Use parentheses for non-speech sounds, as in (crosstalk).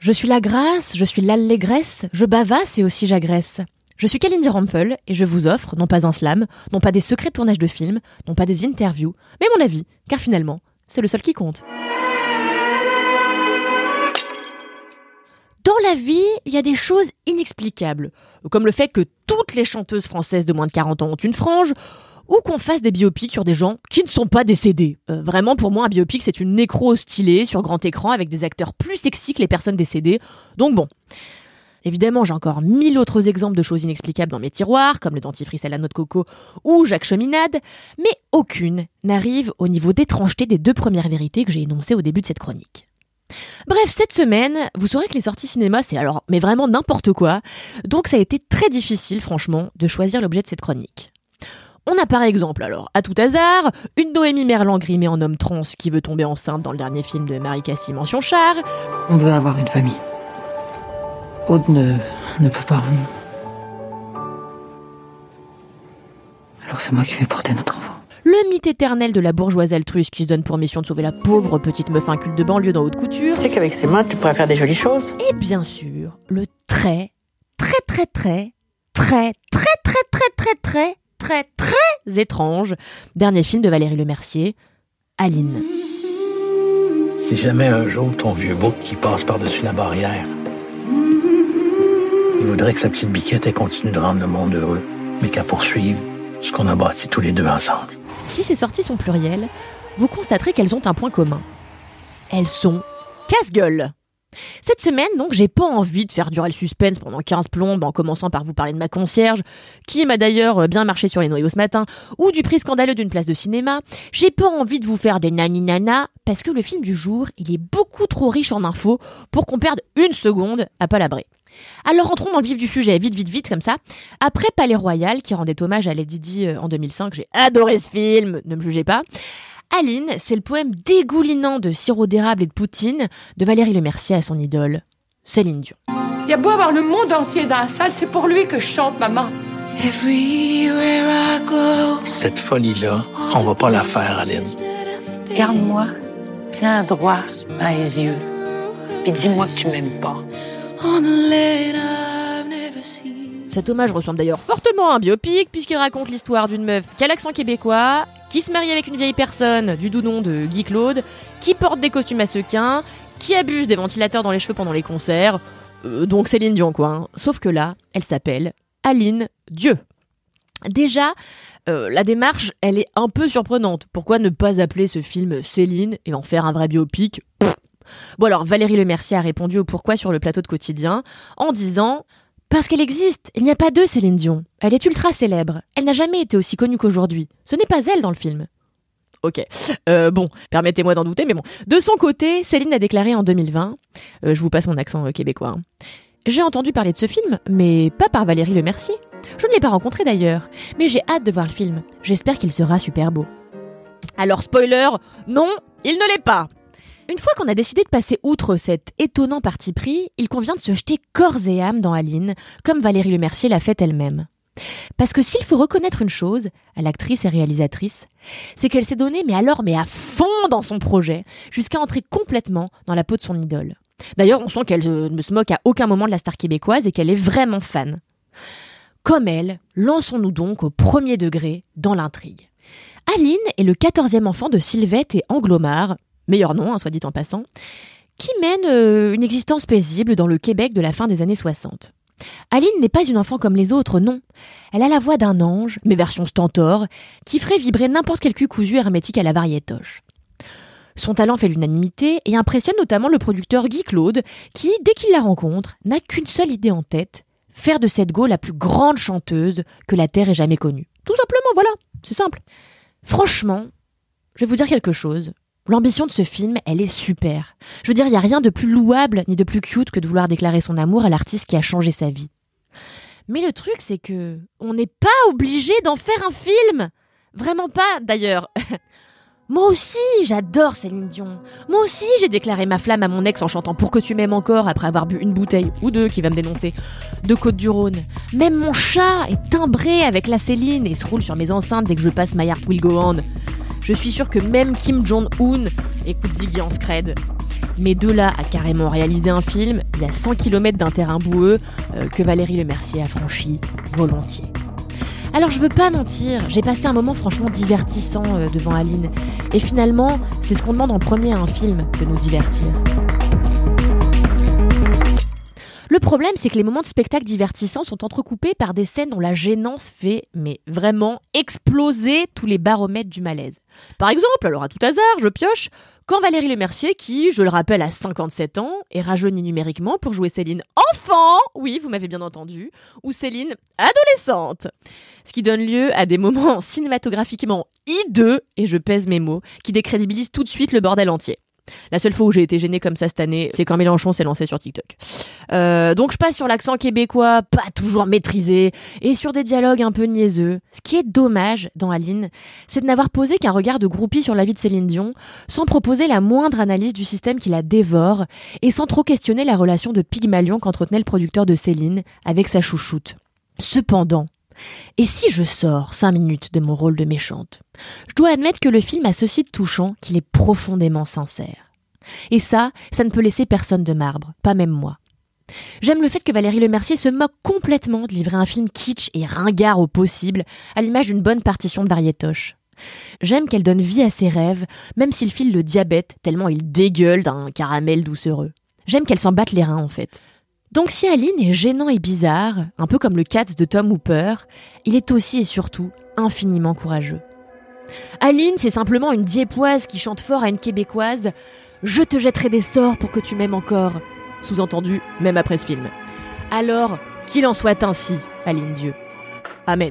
Je suis la grâce, je suis l'allégresse, je bavasse et aussi j'agresse. Je suis Kalindi Rampel et je vous offre non pas un slam, non pas des secrets de tournage de films, non pas des interviews, mais mon avis, car finalement, c'est le seul qui compte. Vie, il y a des choses inexplicables, comme le fait que toutes les chanteuses françaises de moins de 40 ans ont une frange, ou qu'on fasse des biopics sur des gens qui ne sont pas décédés. Euh, vraiment, pour moi, un biopic, c'est une nécro stylée sur grand écran avec des acteurs plus sexy que les personnes décédées. Donc bon. Évidemment, j'ai encore mille autres exemples de choses inexplicables dans mes tiroirs, comme le dentifrice à la noix de coco ou Jacques Cheminade, mais aucune n'arrive au niveau d'étrangeté des deux premières vérités que j'ai énoncées au début de cette chronique. Bref, cette semaine, vous saurez que les sorties cinéma, c'est alors, mais vraiment n'importe quoi, donc ça a été très difficile, franchement, de choisir l'objet de cette chronique. On a par exemple, alors, à tout hasard, une Noémie Merlan grimée en homme trans qui veut tomber enceinte dans le dernier film de Marie Cassie Mention Char. On veut avoir une famille. Aude ne, ne peut pas. Alors c'est moi qui vais porter notre. Le mythe éternel de la bourgeoise altruiste qui se donne pour mission de sauver la pauvre petite meuf inculte de banlieue dans haute couture. Tu sais qu'avec ses mains, tu pourrais faire des jolies choses. Et bien sûr, le très, très, très, très, très, très, très, très, très, très, très, très étrange dernier film de Valérie Lemercier, Aline. Si jamais un jour ton vieux bouc qui passe par-dessus la barrière, il voudrait que sa petite biquette ait continue de rendre le monde heureux, mais qu'elle poursuive ce qu'on a bâti tous les deux ensemble. Si ces sorties sont plurielles, vous constaterez qu'elles ont un point commun. Elles sont casse-gueule. Cette semaine, donc, j'ai pas envie de faire durer le suspense pendant 15 plombes en commençant par vous parler de ma concierge, qui m'a d'ailleurs bien marché sur les noyaux ce matin, ou du prix scandaleux d'une place de cinéma. J'ai pas envie de vous faire des nani-nana, parce que le film du jour, il est beaucoup trop riche en infos pour qu'on perde une seconde à palabrer. Alors rentrons dans le vif du sujet, vite, vite, vite, comme ça. Après Palais Royal, qui rendait hommage à Lady Di euh, en 2005, j'ai adoré ce film, ne me jugez pas. Aline, c'est le poème dégoulinant de sirop d'érable et de poutine de Valérie Lemercier à son idole, Céline Dion. Il y a beau avoir le monde entier dans la salle, c'est pour lui que je chante, maman. Cette folie-là, on va pas la faire, Aline. Garde-moi bien droit dans les yeux. Puis dis-moi que tu m'aimes pas. Cet hommage ressemble d'ailleurs fortement à un biopic puisqu'il raconte l'histoire d'une meuf qui a l'accent québécois, qui se marie avec une vieille personne du doux nom de Guy Claude, qui porte des costumes à sequins, qui abuse des ventilateurs dans les cheveux pendant les concerts. Euh, donc Céline Dion quoi. hein. Sauf que là, elle s'appelle Aline Dieu. Déjà, euh, la démarche, elle est un peu surprenante. Pourquoi ne pas appeler ce film Céline et en faire un vrai biopic? Bon alors, Valérie Lemercier a répondu au pourquoi sur le plateau de Quotidien en disant parce qu'elle existe, il n'y a pas deux Céline Dion. Elle est ultra célèbre. Elle n'a jamais été aussi connue qu'aujourd'hui. Ce n'est pas elle dans le film. Ok. Euh, bon, permettez-moi d'en douter, mais bon. De son côté, Céline a déclaré en 2020, euh, je vous passe mon accent euh, québécois, hein. J'ai entendu parler de ce film, mais pas par Valérie Lemercier. Je ne l'ai pas rencontré d'ailleurs, mais j'ai hâte de voir le film. J'espère qu'il sera super beau. Alors spoiler, non, il ne l'est pas. Une fois qu'on a décidé de passer outre cet étonnant parti pris, il convient de se jeter corps et âme dans Aline, comme Valérie Lemercier l'a fait elle-même. Parce que s'il faut reconnaître une chose à l'actrice et réalisatrice, c'est qu'elle s'est donnée, mais alors, mais à fond dans son projet, jusqu'à entrer complètement dans la peau de son idole. D'ailleurs, on sent qu'elle euh, ne se moque à aucun moment de la star québécoise et qu'elle est vraiment fan. Comme elle, lançons-nous donc au premier degré dans l'intrigue. Aline est le quatorzième enfant de Sylvette et Anglomar, meilleur nom, hein, soit dit en passant, qui mène euh, une existence paisible dans le Québec de la fin des années 60. Aline n'est pas une enfant comme les autres, non. Elle a la voix d'un ange, mais version stentor, qui ferait vibrer n'importe quel cul cousu hermétique à la variétoche. Son talent fait l'unanimité et impressionne notamment le producteur Guy Claude, qui, dès qu'il la rencontre, n'a qu'une seule idée en tête, faire de cette go la plus grande chanteuse que la Terre ait jamais connue. Tout simplement, voilà, c'est simple. Franchement, je vais vous dire quelque chose, L'ambition de ce film, elle est super. Je veux dire, il n'y a rien de plus louable ni de plus cute que de vouloir déclarer son amour à l'artiste qui a changé sa vie. Mais le truc, c'est que on n'est pas obligé d'en faire un film. Vraiment pas, d'ailleurs. (laughs) Moi aussi, j'adore Céline Dion. Moi aussi, j'ai déclaré ma flamme à mon ex en chantant Pour que tu m'aimes encore après avoir bu une bouteille ou deux qui va me dénoncer de Côte-du-Rhône. Même mon chat est timbré avec la Céline et se roule sur mes enceintes dès que je passe My Heart Will Go On. Je suis sûre que même Kim Jong-un écoute Ziggy en scred. Mais de là à carrément réaliser un film, il y a 100 km d'un terrain boueux euh, que Valérie Lemercier a franchi volontiers. Alors je veux pas mentir, j'ai passé un moment franchement divertissant euh, devant Aline. Et finalement, c'est ce qu'on demande en premier à un film, de nous divertir. Le problème, c'est que les moments de spectacle divertissants sont entrecoupés par des scènes dont la gênance fait, mais vraiment, exploser tous les baromètres du malaise. Par exemple, alors à tout hasard, je pioche, quand Valérie Lemercier, qui, je le rappelle, a 57 ans, est rajeunie numériquement pour jouer Céline enfant, oui, vous m'avez bien entendu, ou Céline adolescente. Ce qui donne lieu à des moments (laughs) cinématographiquement hideux, et je pèse mes mots, qui décrédibilisent tout de suite le bordel entier. La seule fois où j'ai été gênée comme ça cette année, c'est quand Mélenchon s'est lancé sur TikTok. Euh, donc je passe sur l'accent québécois, pas toujours maîtrisé, et sur des dialogues un peu niaiseux. Ce qui est dommage dans Aline, c'est de n'avoir posé qu'un regard de groupie sur la vie de Céline Dion, sans proposer la moindre analyse du système qui la dévore, et sans trop questionner la relation de Pygmalion qu'entretenait le producteur de Céline avec sa chouchoute. Cependant, et si je sors cinq minutes de mon rôle de méchante Je dois admettre que le film a ceci de touchant qu'il est profondément sincère. Et ça, ça ne peut laisser personne de marbre, pas même moi. J'aime le fait que Valérie Lemercier se moque complètement de livrer un film kitsch et ringard au possible, à l'image d'une bonne partition de variétoche. J'aime qu'elle donne vie à ses rêves, même s'il file le diabète, tellement il dégueule d'un caramel doucereux. J'aime qu'elle s'en batte les reins, en fait. Donc si Aline est gênant et bizarre, un peu comme le Cats de Tom Hooper, il est aussi et surtout infiniment courageux. Aline, c'est simplement une diépoise qui chante fort à une québécoise Je te jetterai des sorts pour que tu m'aimes encore. Sous-entendu, même après ce film. Alors, qu'il en soit ainsi, Aline Dieu. Amen.